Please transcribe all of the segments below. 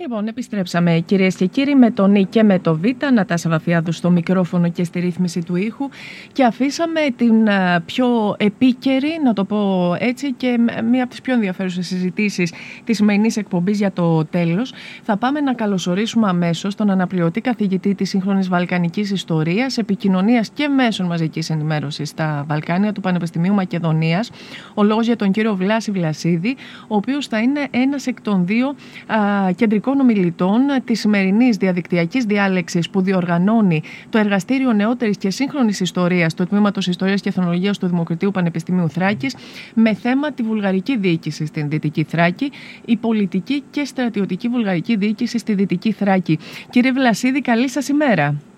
Λοιπόν, επιστρέψαμε κυρίες και κύριοι με τον Νι και με το Β, Νατάσα Βαφιάδου στο μικρόφωνο και στη ρύθμιση του ήχου και αφήσαμε την ε, πιο επίκαιρη, να το πω έτσι, και μία από τις πιο ενδιαφέρουσες συζητήσεις της σημερινής εκπομπής για το τέλος. Θα πάμε να καλωσορίσουμε αμέσως τον αναπληρωτή καθηγητή της σύγχρονης Βαλκανικής Ιστορίας, Επικοινωνίας και Μέσων Μαζικής Ενημέρωσης στα Βαλκάνια του Πανεπιστημίου Μακεδονίας. Ο λόγος για τον κύριο Βλάση Βλασίδη, ο οποίος θα είναι ένας εκ των δύο α, κεντρικών σημαντικών ομιλητών της σημερινής διαδικτυακής διάλεξης που διοργανώνει το Εργαστήριο Νεότερης και Σύγχρονης Ιστορίας του Τμήματος Ιστορίας και Εθνολογίας του Δημοκρατίου Πανεπιστημίου Θράκης με θέμα τη βουλγαρική διοίκηση στην Δυτική Θράκη, η πολιτική και στρατιωτική βουλγαρική διοίκηση στη Δυτική Θράκη. Κύριε Βλασίδη, καλή σας ημέρα.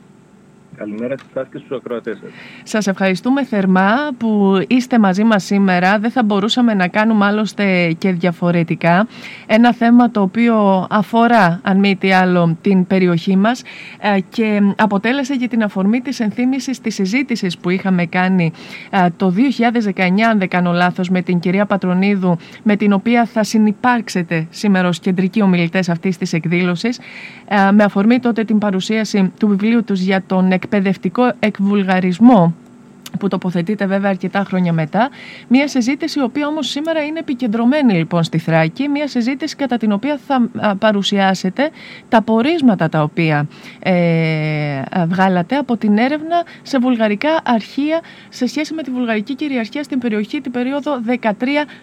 Καλημέρα σε εσά και στους ακροατές σας. Σας ευχαριστούμε θερμά που είστε μαζί μας σήμερα. Δεν θα μπορούσαμε να κάνουμε άλλωστε και διαφορετικά. Ένα θέμα το οποίο αφορά, αν μη τι άλλο, την περιοχή μας ε, και αποτέλεσε και την αφορμή της ενθύμησης της συζήτησης που είχαμε κάνει ε, το 2019, αν δεν κάνω λάθος, με την κυρία Πατρονίδου, με την οποία θα συνεπάρξετε σήμερα ως κεντρικοί ομιλητές αυτής της εκδήλωσης, ε, με αφορμή τότε την παρουσίαση του βιβλίου τους για τον εκπαιδευτικό εκβουλγαρισμό που τοποθετείται βέβαια αρκετά χρόνια μετά. Μια συζήτηση η οποία όμως σήμερα είναι επικεντρωμένη λοιπόν στη Θράκη. Μια συζήτηση κατά την οποία θα παρουσιάσετε τα πορίσματα τα οποία ε, βγάλατε από την έρευνα σε βουλγαρικά αρχεία σε σχέση με τη βουλγαρική κυριαρχία στην περιοχή την περίοδο 13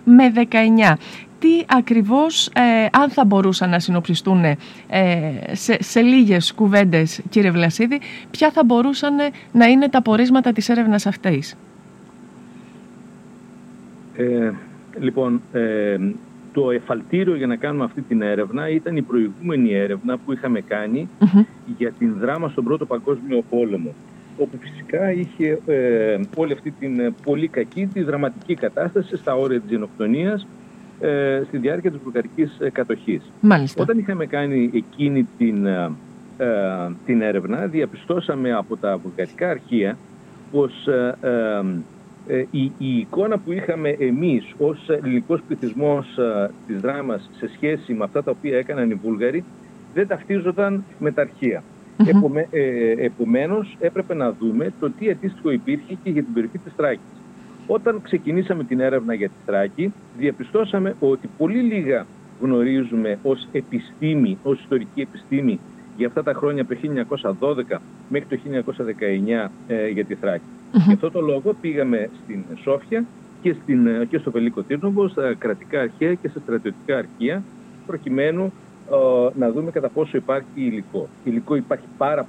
με 19 τι ακριβώς, ε, αν θα μπορούσαν να συνοψιστούν ε, σε, σε λίγες κουβέντες, κύριε Βλασίδη, ποια θα μπορούσαν να είναι τα πορίσματα της έρευνας αυτής; Ε, λοιπόν, ε, το εφαλτήριο για να κάνουμε αυτή την έρευνα ήταν η προηγούμενη έρευνα που είχαμε για την δράμα στον Πρώτο Παγκόσμιο Πόλεμο όπου φυσικά είχε ε, όλη αυτή την πολύ κακή, τη δραματική κατάσταση στα όρια της γενοκτονίας ε, στη διάρκεια της βουλγαρικής ε, κατοχής. Όταν είχαμε κάνει εκείνη την, ε, ε, την έρευνα, διαπιστώσαμε από τα βουλγαρικά αρχεία πως η, η εικόνα που είχαμε εμείς ως ελληνικός πληθυσμός της δράμας σε σχέση με αυτά τα οποία έκαναν οι Βούλγαροι δεν ταυτίζονταν με τα αρχεία. Mm-hmm. επομένως έπρεπε να δούμε το τι αντίστοιχο υπήρχε και για την περιοχή της Τράκης. Όταν ξεκινήσαμε την έρευνα για τη Θράκη, διαπιστώσαμε ότι πολύ λίγα γνωρίζουμε ως επιστήμη, ως ιστορική επιστήμη για αυτά τα χρόνια από το 1912 μέχρι το 1919 ε, για τη Θράκη. Mm-hmm. Γι' αυτό το λόγο πήγαμε στην Σόφια και, στην, ε, και στο Βελίκο Τύρνοβο, στα κρατικά αρχαία και στα στρατιωτικά αρχεία, προκειμένου ε, να δούμε κατά πόσο υπάρχει υλικό. Υλικό υπάρχει πάρα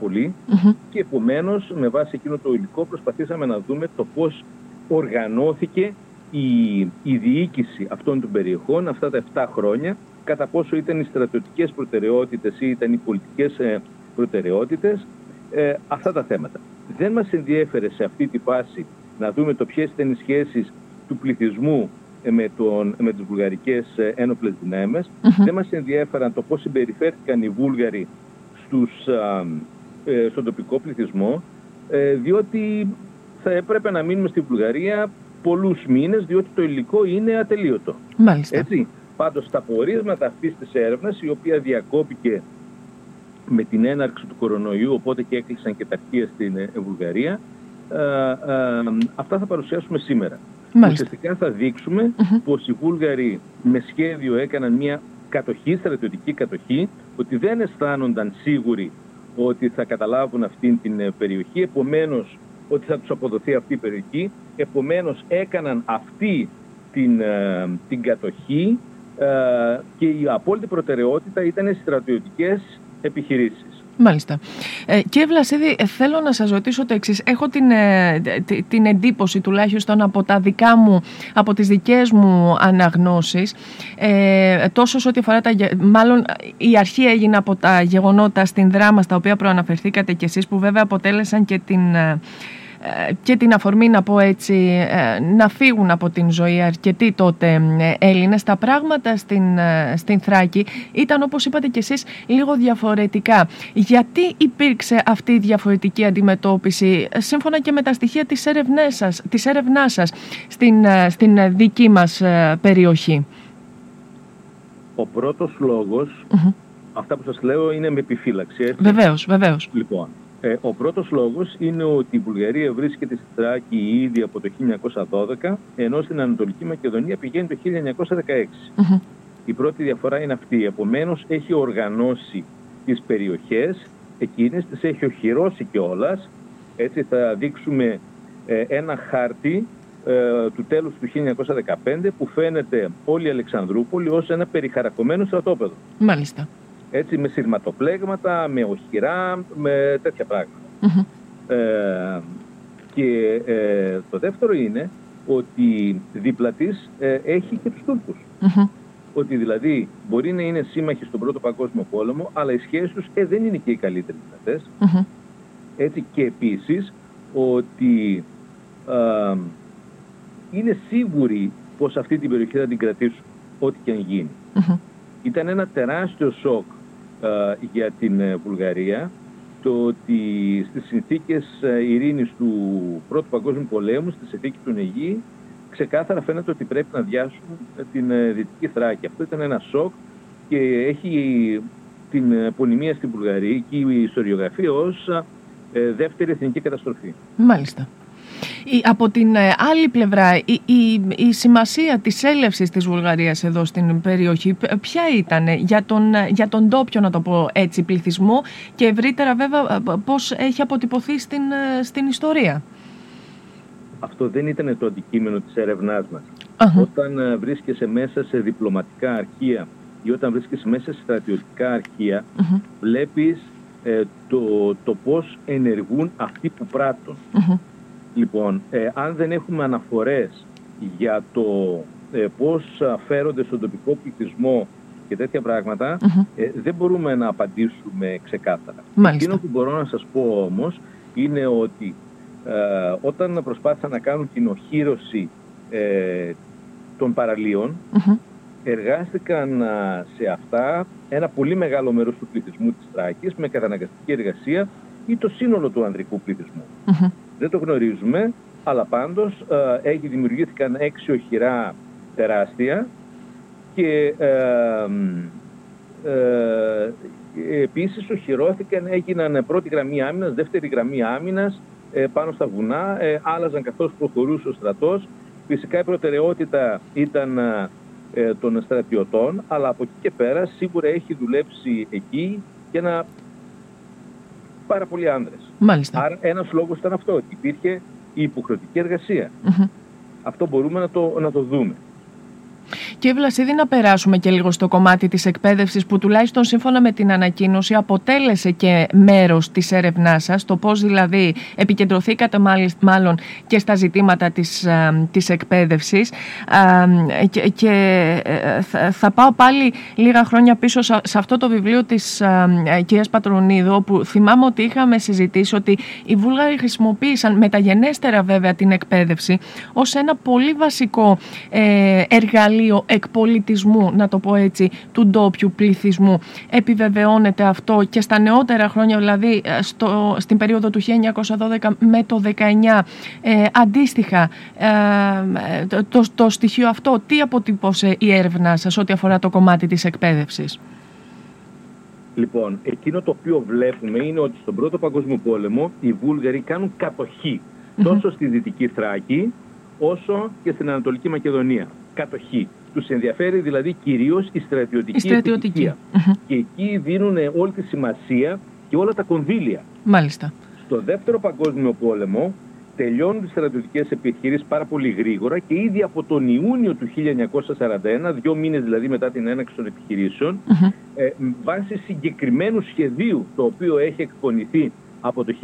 και επομένως με βάση εκείνο το υλικό προσπαθήσαμε να δούμε το πώς οργανώθηκε η, η διοίκηση αυτών των περιοχών αυτά τα 7 χρόνια, κατά πόσο ήταν οι στρατιωτικές προτεραιότητες ή ήταν οι πολιτικές ε, προτεραιότητες, ε, αυτά τα θέματα. Δεν μας ενδιέφερε σε αυτή τη φάση να δούμε το ποιες ήταν οι σχέσεις του πληθυσμού ε, με, τον, με τις βουλγαρικές ένοπλες Δεν μας ενδιέφεραν το πώς συμπεριφέρθηκαν οι Βούλγαροι στους, στον τοπικό πληθυσμό, διότι θα έπρεπε να μείνουμε στη Βουλγαρία πολλούς μήνες διότι το υλικό είναι ατελείωτο. Μάλιστα. Έτσι. Πάντως τα πορίσματα αυτής της έρευνας η οποία διακόπηκε με την έναρξη του κορονοϊού οπότε και έκλεισαν και τα αρχεία στην ε, Βουλγαρία ε, ε, αυτά θα παρουσιάσουμε σήμερα. Μάλιστα. Ουσιαστικά θα δείξουμε πως οι Βούλγαροι με σχέδιο έκαναν μια κατοχή, στρατιωτική κατοχή, ότι δεν αισθάνονταν σίγουροι ότι θα καταλάβουν αυτήν την περιοχή. Επομένως ότι θα τους αποδοθεί αυτή η περιοχή. Επομένως έκαναν αυτή την, ε, την κατοχή ε, και η απόλυτη προτεραιότητα ήταν οι στρατιωτικές επιχειρήσεις. Μάλιστα. Ε, κύριε Βλασίδη, ε, θέλω να σας ρωτήσω το εξής. Έχω την, την εντύπωση τουλάχιστον από τα δικά μου, από τις δικές μου αναγνώσεις, ε, τόσο σε ό,τι αφορά τα... Μάλλον η αρχή έγινε από τα γεγονότα στην δράμα στα οποία προαναφερθήκατε κι εσείς, που βέβαια αποτέλεσαν και την και την αφορμή να πω έτσι ε, να φύγουν από την ζωή αρκετοί τότε ε, Έλληνες τα πράγματα στην, ε, στην Θράκη ήταν όπως είπατε και εσείς λίγο διαφορετικά γιατί υπήρξε αυτή η διαφορετική αντιμετώπιση σύμφωνα και με τα στοιχεία της έρευνάς σας, της έρευνάς σας στην, στην δική μας περιοχή; Ο πρώτος Αυτά που σας λέω είναι με επιφύλαξη. Έτσι. Βεβαίως, βεβαίως. Λοιπόν, ε, ο πρώτος λόγος είναι ότι η Βουλγαρία βρίσκεται στη Θράκη ήδη από το 1912, ενώ στην Ανατολική Μακεδονία πηγαίνει το 1916. Η πρώτη διαφορά είναι αυτή. Επομένως, έχει οργανώσει τις περιοχές, εκείνες τις έχει οχυρώσει κιόλας. Έτσι θα δείξουμε ε, ένα χάρτη ε, του τέλους του 1915 που φαίνεται όλη η Αλεξανδρούπολη ως ένα περιχαρακωμένο στρατόπεδο. Μάλιστα. Έτσι με σειρματοπλέγματα, με οχυρά, με τέτοια Ε, και ε, το δεύτερο είναι ότι δίπλα της ε, έχει και τους τουρκους Ότι δηλαδή μπορεί να είναι σύμμαχοι στον Πρώτο Παγκόσμιο Πόλεμο, αλλά οι σχέσεις τους ε, δεν είναι και οι καλύτερες Έτσι και επίσης ότι είναι σίγουροι πως αυτή την περιοχή θα την κρατήσουν ό,τι και αν γίνει. Ήταν ένα τεράστιο σοκ για την ε, Βουλγαρία το ότι στις συνθήκες ε, ειρήνης του Πρώτου Παγκόσμιου Πολέμου, στη συνθήκη του Νεγί, ξεκάθαρα φαίνεται ότι πρέπει να διάσουν την ε, Δυτική Θράκη. Αυτό ήταν ένα σοκ και έχει την πονημία στην Βουλγαρία και η ιστοριογραφία ως δεύτερη εθνική καταστροφή. Μάλιστα. Από την ε, άλλη πλευρά, η, η, η σημασία της έλευσης της Βουλγαρίας εδώ στην περιοχή, ποια ήταν για τον, ε, για τον ντόπιο, να το πω έτσι, πληθυσμό και ευρύτερα βέβαια ε, πώς έχει αποτυπωθεί στην, στην ιστορία; Αυτό δεν ήταν το αντικείμενο της έρευνάς μας. Όταν βρίσκεσαι μέσα σε διπλωματικά αρχεία ή όταν βρίσκεσαι μέσα σε στρατιωτικά αρχεία, βλέπεις το, το πώς ενεργούν αυτοί που πράττουν. Λοιπόν, ε, αν δεν έχουμε αναφορές για το ε, πώς φέρονται στον τοπικό πληθυσμό και τέτοια ε, δεν μπορούμε να απαντήσουμε ξεκάθαρα. Μάλιστα. Εκείνο που μπορώ να σας πω όμως είναι ότι ε, όταν προσπάθησαν να κάνουν την οχύρωση των παραλίων, εργάστηκαν σε αυτά ένα πολύ μεγάλο μέρος του πληθυσμού της Τράκης με καταναγκαστική εργασία ή το σύνολο του ανδρικού δεν το γνωρίζουμε, αλλά πάντως ε, έχει δημιουργήθηκαν έξι οχυρά τεράστια και ε, ε, επίσης οχυρώθηκαν, έγιναν πρώτη γραμμή άμυνας, δεύτερη γραμμή άμυνας ε, πάνω στα βουνά, ε, άλλαζαν καθώς προχωρούσε ο στρατός. Φυσικά η προτεραιότητα ήταν ε, των στρατιωτών, αλλά από εκεί και πέρα σίγουρα έχει δουλέψει εκεί και ένα πάρα πολλοί άνδρες. Μάλιστα. Άρα ένας λόγος ήταν αυτό, ότι υπήρχε η υποχρεωτική Αυτό μπορούμε να το, να το δούμε. Και Βλασίδη να περάσουμε και λίγο στο κομμάτι της εκπαίδευσης που τουλάχιστον σύμφωνα με την ανακοίνωση αποτέλεσε και μέρος της έρευνάς σας, το πώς δηλαδή επικεντρωθήκατε μάλλον και στα ζητήματα της, της εκπαίδευσης. Και, και ε, θα πάω πάλι λίγα χρόνια πίσω σε αυτό το βιβλίο της κυρίας Πατρονίδου όπου θυμάμαι ότι είχαμε συζητήσει ότι οι Βούλγαροι χρησιμοποίησαν μεταγενέστερα βέβαια την εκπαίδευση ως ένα πολύ βασικό ε, εργαλείο εργαλείο εκπολιτισμού, να το πω έτσι, του ντόπιου πληθυσμού. Επιβεβαιώνεται αυτό και στα νεότερα χρόνια, δηλαδή ε, στο, στην περίοδο του 1912 με το 19, ε, αντίστοιχα ε, το, το, στοιχείο αυτό, τι αποτυπώσε η έρευνα σας ό,τι αφορά το κομμάτι της εκπαίδευσης; Λοιπόν, εκείνο το οποίο βλέπουμε είναι ότι στον Πρώτο Παγκόσμιο Πόλεμο οι Βούλγαροι κάνουν τόσο στη Δυτική Θράκη όσο και στην Ανατολική Μακεδονία κατοχή. Τους ενδιαφέρει δηλαδή κυρίως η στρατιωτική, η στρατιωτική. Και εκεί δίνουν όλη τη σημασία και όλα τα κονδύλια. Μάλιστα. Στο δεύτερο παγκόσμιο πόλεμο τελειώνουν τις στρατιωτικές επιχειρήσει πάρα πολύ γρήγορα και ήδη από τον Ιούνιο του 1941, δύο μήνες δηλαδή μετά την έναξη των επιχειρήσεων, ε, βάσει συγκεκριμένου σχεδίου το οποίο έχει εκπονηθεί από το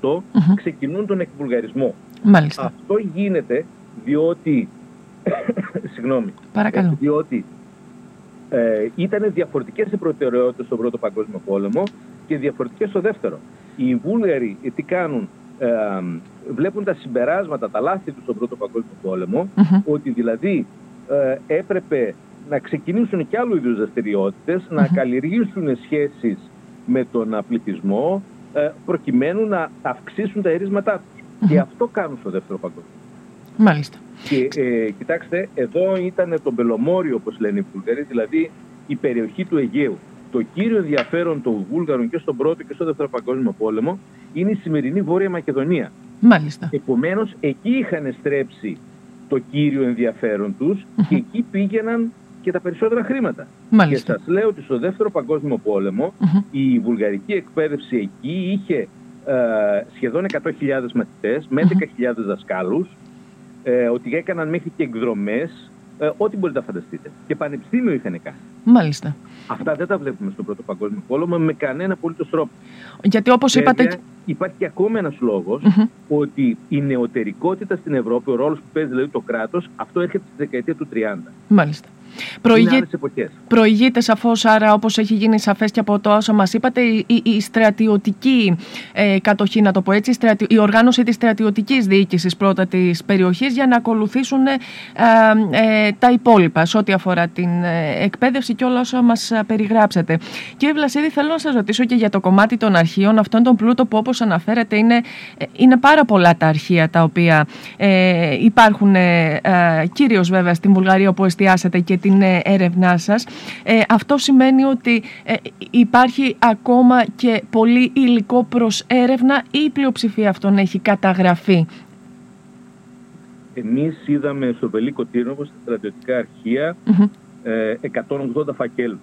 1938, ξεκινούν τον εκβουλγαρισμό. Μάλιστα. Αυτό γίνεται διότι Συγγνώμη. Παρακαλώ. Ε, διότι ε, ήταν διαφορετικές οι προτεραιότητες στον Πρώτο Παγκόσμιο Πόλεμο και διαφορετικές στο Δεύτερο. Οι Βούλγαροι ε, τι κάνουν, ε, βλέπουν τα συμπεράσματα, τα λάθη τους στον Πρώτο Παγκόσμιο ότι δηλαδή ε, έπρεπε να ξεκινήσουν και άλλου είδους δραστηριότητες, να καλλιεργήσουν σχέσεις με τον πληθυσμό, προκειμένου να αυξήσουν τα ερίσματά τους. Και αυτό κάνουν στο Δεύτερο Παγκόσμιο. Μάλιστα. Και ε, κοιτάξτε, εδώ ήταν το Μπελομόριο, όπως λένε οι Βουλγαροί, δηλαδή η περιοχή του Αιγαίου. το κύριο ενδιαφέρον των Βούλγαρων και στον Πρώτο και στο Δεύτερο Παγκόσμιο Πόλεμο είναι η σημερινή Βόρεια Μακεδονία. Μάλιστα. Επομένως, εκεί είχαν στρέψει το κύριο ενδιαφέρον τους και εκεί πήγαιναν και τα περισσότερα χρήματα. Μάλιστα. Και σας λέω ότι στο Δεύτερο Παγκόσμιο η βουλγαρική εκπαίδευση εκεί είχε ε, σχεδόν 100.000 μαθητές με 11.000 δασκάλους, ε, ότι έκαναν μέχρι και εκδρομές, ε, ό,τι μπορείτε να φανταστείτε. Και πανεπιστήμιο είχαν κάνει. Μάλιστα. Αυτά δεν τα βλέπουμε στον Πρώτο Παγκόσμιο Πόλεμο με κανένα απολύτω τρόπο. Γιατί όπως είπατε. Υπάρχει και ακόμα ένας ότι η νεωτερικότητα στην Ευρώπη, ο ρόλος που παίζει δηλαδή το κράτος, αυτό έρχεται στη δεκαετία του 30. Μάλιστα. Προηγεί... Προηγείται σαφώς, άρα όπως έχει γίνει σαφές και από το όσο μας είπατε, η, η, στρατιωτική ε, κατοχή, να το πω έτσι, η οργάνωση της στρατιωτικής διοίκησης πρώτα της περιοχής για να ακολουθήσουν ε, ε, τα υπόλοιπα σε ό,τι αφορά την ε, εκπαίδευση και όλα όσα μας περιγράψατε. Κύριε Βλασίδη, θέλω να σας ρωτήσω και για το κομμάτι των αρχείων, αυτόν τον πλούτο που όπως αναφέρατε είναι, είναι πάρα πολλά τα αρχεία τα οποία υπάρχουν κυρίως βέβαια στην Βουλγαρία όπου εστιάσατε και την ε, έρευνά σας. Ε, αυτό σημαίνει ότι ε, υπάρχει ακόμα και πολύ υλικό προς έρευνα ή η πλειοψηφία αυτών έχει καταγραφεί; Εμείς είδαμε στο Βελίκο Τύρνοβος στα στρατιωτικά αρχεία 180 φακέλους.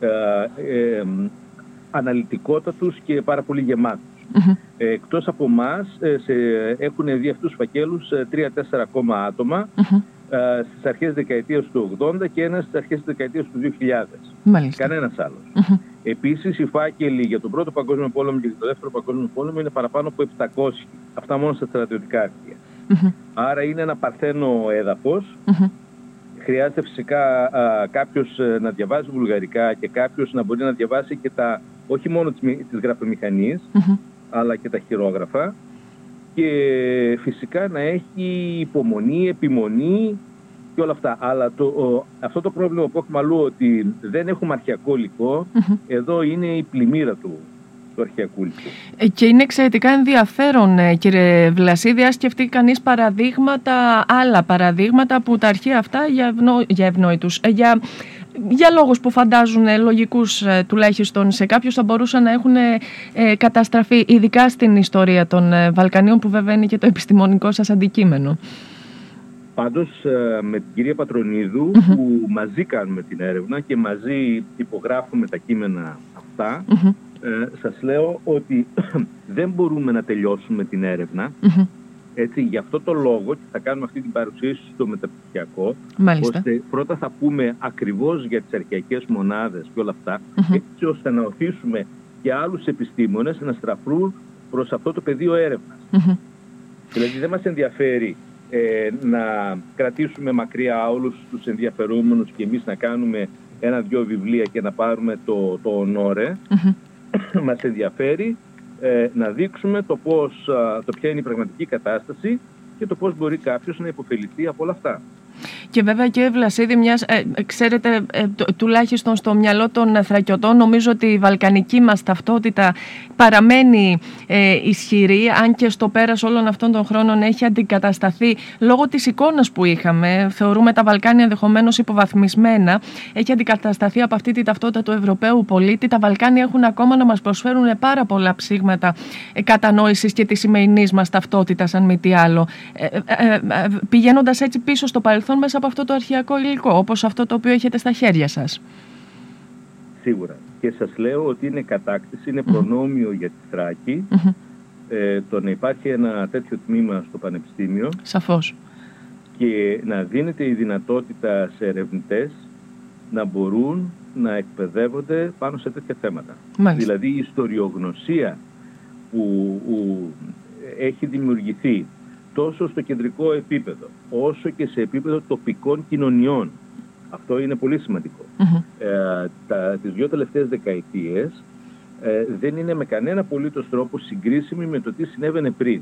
Ε, αναλυτικότατους και πάρα πολύ γεμάτους. Mm-hmm. Εκτός από εμάς έχουν δει αυτούς τους φακέλους 3-4 ακόμα άτομα ε, στις αρχές δεκαετίας του 80 και ένας στις αρχές της δεκαετίας του 2000. Μάλιστα. Κανένας άλλος. Mm-hmm. Επίσης οι φάκελοι για τον πρώτο παγκόσμιο πόλεμο και για τον δεύτερο παγκόσμιο πόλεμο είναι παραπάνω από 700. Αυτά μόνο στα στρατιωτικά αρχεία. Mm-hmm. Άρα είναι ένα παρθένο έδαφος. Mm-hmm. Χρειάζεται φυσικά α, κάποιος ε, να διαβάζει βουλγαρικά και κάποιος να μπορεί να διαβάσει και τα, όχι μόνο της, της γραφομηχανής, αλλά και τα χειρόγραφα και φυσικά να έχει υπομονή, επιμονή και όλα αυτά. Αλλά το, αυτό το πρόβλημα που έχουμε αλλού ότι δεν έχουμε αρχαιακό εδώ είναι η πλημμύρα του, του αρχαιακού υλικού. Ε, και είναι εξαιρετικά ενδιαφέρον ε, κύριε Βλασίδη, αν σκεφτεί κανείς παραδείγματα, άλλα παραδείγματα που τα αρχεία αυτά για, ευνο, για ευνόητους, ε, για για λόγους που φαντάζουν ε, λογικούς ε, τουλάχιστον σε κάποιους θα μπορούσαν να έχουν ε, καταστραφεί ειδικά στην ιστορία των Βαλκανίων που βέβαια είναι και το επιστημονικό σας αντικείμενο. Πάντως με την κυρία που μαζί κάνουμε την έρευνα και μαζί υπογράφουμε τα κείμενα αυτά σας λέω ότι δεν μπορούμε να τελειώσουμε την έρευνα έτσι, γι' αυτό το λόγο και θα κάνουμε αυτή την παρουσίαση στο μεταπτυχιακό, Μάλιστα. ώστε πρώτα θα πούμε ακριβώς για τις αρχαιακές μονάδες και όλα έτσι ώστε να οθήσουμε και άλλους επιστήμονες να στραφούν προς αυτό το πεδίο Δηλαδή δεν μας ενδιαφέρει ε, να κρατήσουμε μακριά όλους τους ενδιαφερόμενους και εμείς να κάνουμε ένα-δυο βιβλία και να πάρουμε το, το ονόρε. Μας ενδιαφέρει ε, να δείξουμε το, πώς, το ποια είναι η πραγματική κατάσταση και το πώς μπορεί κάποιος να υποφεληθεί από όλα αυτά. Και βέβαια και Βλασίδη, μιας, ε, ξέρετε, ε, τουλάχιστον στο μυαλό των θρακιωτών, νομίζω ότι η βαλκανική μας ταυτότητα παραμένει ε, ισχυρή, αν και στο πέρας όλων αυτών των χρόνων έχει αντικατασταθεί λόγω της εικόνας που είχαμε. Θεωρούμε τα Βαλκάνια ενδεχομένως υποβαθμισμένα. Έχει αντικατασταθεί από αυτή τη ταυτότητα του Ευρωπαίου πολίτη. Τα Βαλκάνια έχουν ακόμα να μας προσφέρουν πάρα πολλά ψήγματα ε, κατανόησης και της σημερινής μας ταυτότητας, αν μη τι άλλο. Ε, πηγαίνοντας έτσι πίσω στο παρελθόν μέσα από αυτό το αρχαιακό υλικό, όπως αυτό το οποίο έχετε στα χέρια σας. Σίγουρα. Και σας λέω ότι είναι κατάκτηση, είναι προνόμιο για τη Θράκη ε, το να υπάρχει ένα τέτοιο τμήμα στο Πανεπιστήμιο. Σαφώς. Και να δίνεται η δυνατότητα σε ερευνητές να μπορούν να εκπαιδεύονται πάνω σε τέτοια θέματα. Δηλαδή η ιστοριογνωσία που, που έχει δημιουργηθεί τόσο στο κεντρικό επίπεδο, όσο και σε επίπεδο τοπικών κοινωνιών. Αυτό είναι πολύ Ε, τα, τις δύο τελευταίες δεκαετίες ε, δεν είναι με κανένα απολύτως τρόπο συγκρίσιμη με το τι συνέβαινε πριν.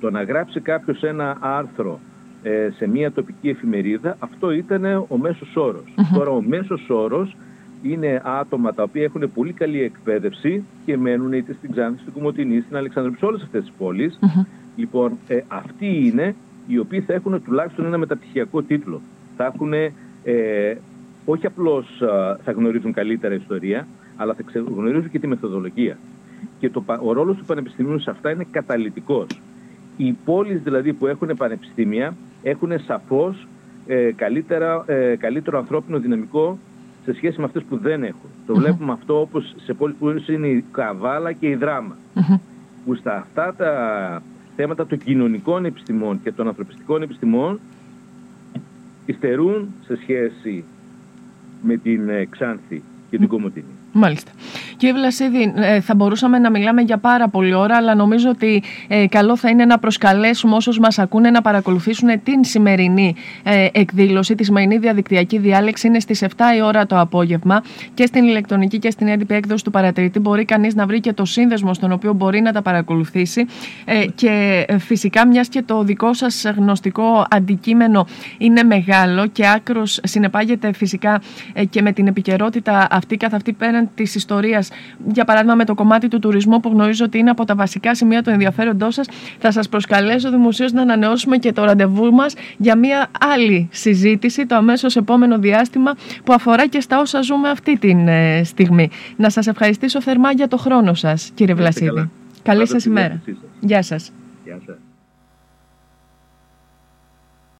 Το να γράψει κάποιος ένα άρθρο ε, σε μια τοπική εφημερίδα, αυτό ήταν ο μέσος Τώρα ο μέσος όρος είναι άτομα τα οποία έχουν πολύ καλή εκπαίδευση και μένουν είτε στην Ξάνθη, στην Κουμωτινή, στην Αλεξανδροπή, σε όλες αυτές τις πολεις Λοιπόν, ε, αυτοί είναι οι οποίοι θα έχουν τουλάχιστον ένα μεταπτυχιακό τίτλο. Θα έχουν ε, όχι απλώς θα γνωρίζουν καλύτερα ιστορία, αλλά θα γνωρίζουν και τη μεθοδολογία. Και το, ο ρόλος του Πανεπιστημίου σε αυτά είναι καταλητικός. Οι πόλεις δηλαδή που έχουν πανεπιστήμια έχουν σαφώς ε, καλύτερα, ε, καλύτερο ανθρώπινο δυναμικό σε σχέση με αυτές που δεν έχουν. Το βλέπουμε αυτό όπως σε πόλεις που είναι η Καβάλα και η Δράμα. Που στα αυτά τα θέματα των κοινωνικών επιστημών και των ανθρωπιστικών επιστημών υστερούν σε σχέση με την ε, Ξάνθη και την Κομωτινή. Μάλιστα. Κύριε Βλασίδη, ε, θα μπορούσαμε να μιλάμε για πάρα πολλή ώρα, αλλά νομίζω ότι ε, καλό θα είναι να προσκαλέσουμε όσους μας ακούνε να παρακολουθήσουν την σημερινή ε, εκδήλωση. Τη σημερινή διαδικτυακή διάλεξη είναι στις 7 η ώρα το απόγευμα και στην ηλεκτρονική και στην έντυπη έκδοση του παρατηρητή. Μπορεί κανείς να βρει και το σύνδεσμο στον οποίο μπορεί να τα παρακολουθήσει. και φυσικά, μιας και το δικό σας γνωστικό αντικείμενο είναι μεγάλο και άκρος συνεπάγεται φυσικά και με την επικαιρότητα αυτή καθ' αυτή πέραν της ιστορίας, για παράδειγμα με το κομμάτι του τουρισμού, που γνωρίζω ότι είναι από τα βασικά σημεία του ενδιαφέροντός σας, θα σας προσκαλέσω δημοσίως να ανανεώσουμε και το ραντεβού μας για μια άλλη συζήτηση το αμέσως επόμενο διάστημα που αφορά και στα όσα ζούμε αυτή τη ε, στιγμή. Να σας ευχαριστήσω θερμά για το χρόνο σας, κύριε Βλασίδη. Καλή σας ημέρα. Γεια σας. Γεια σας.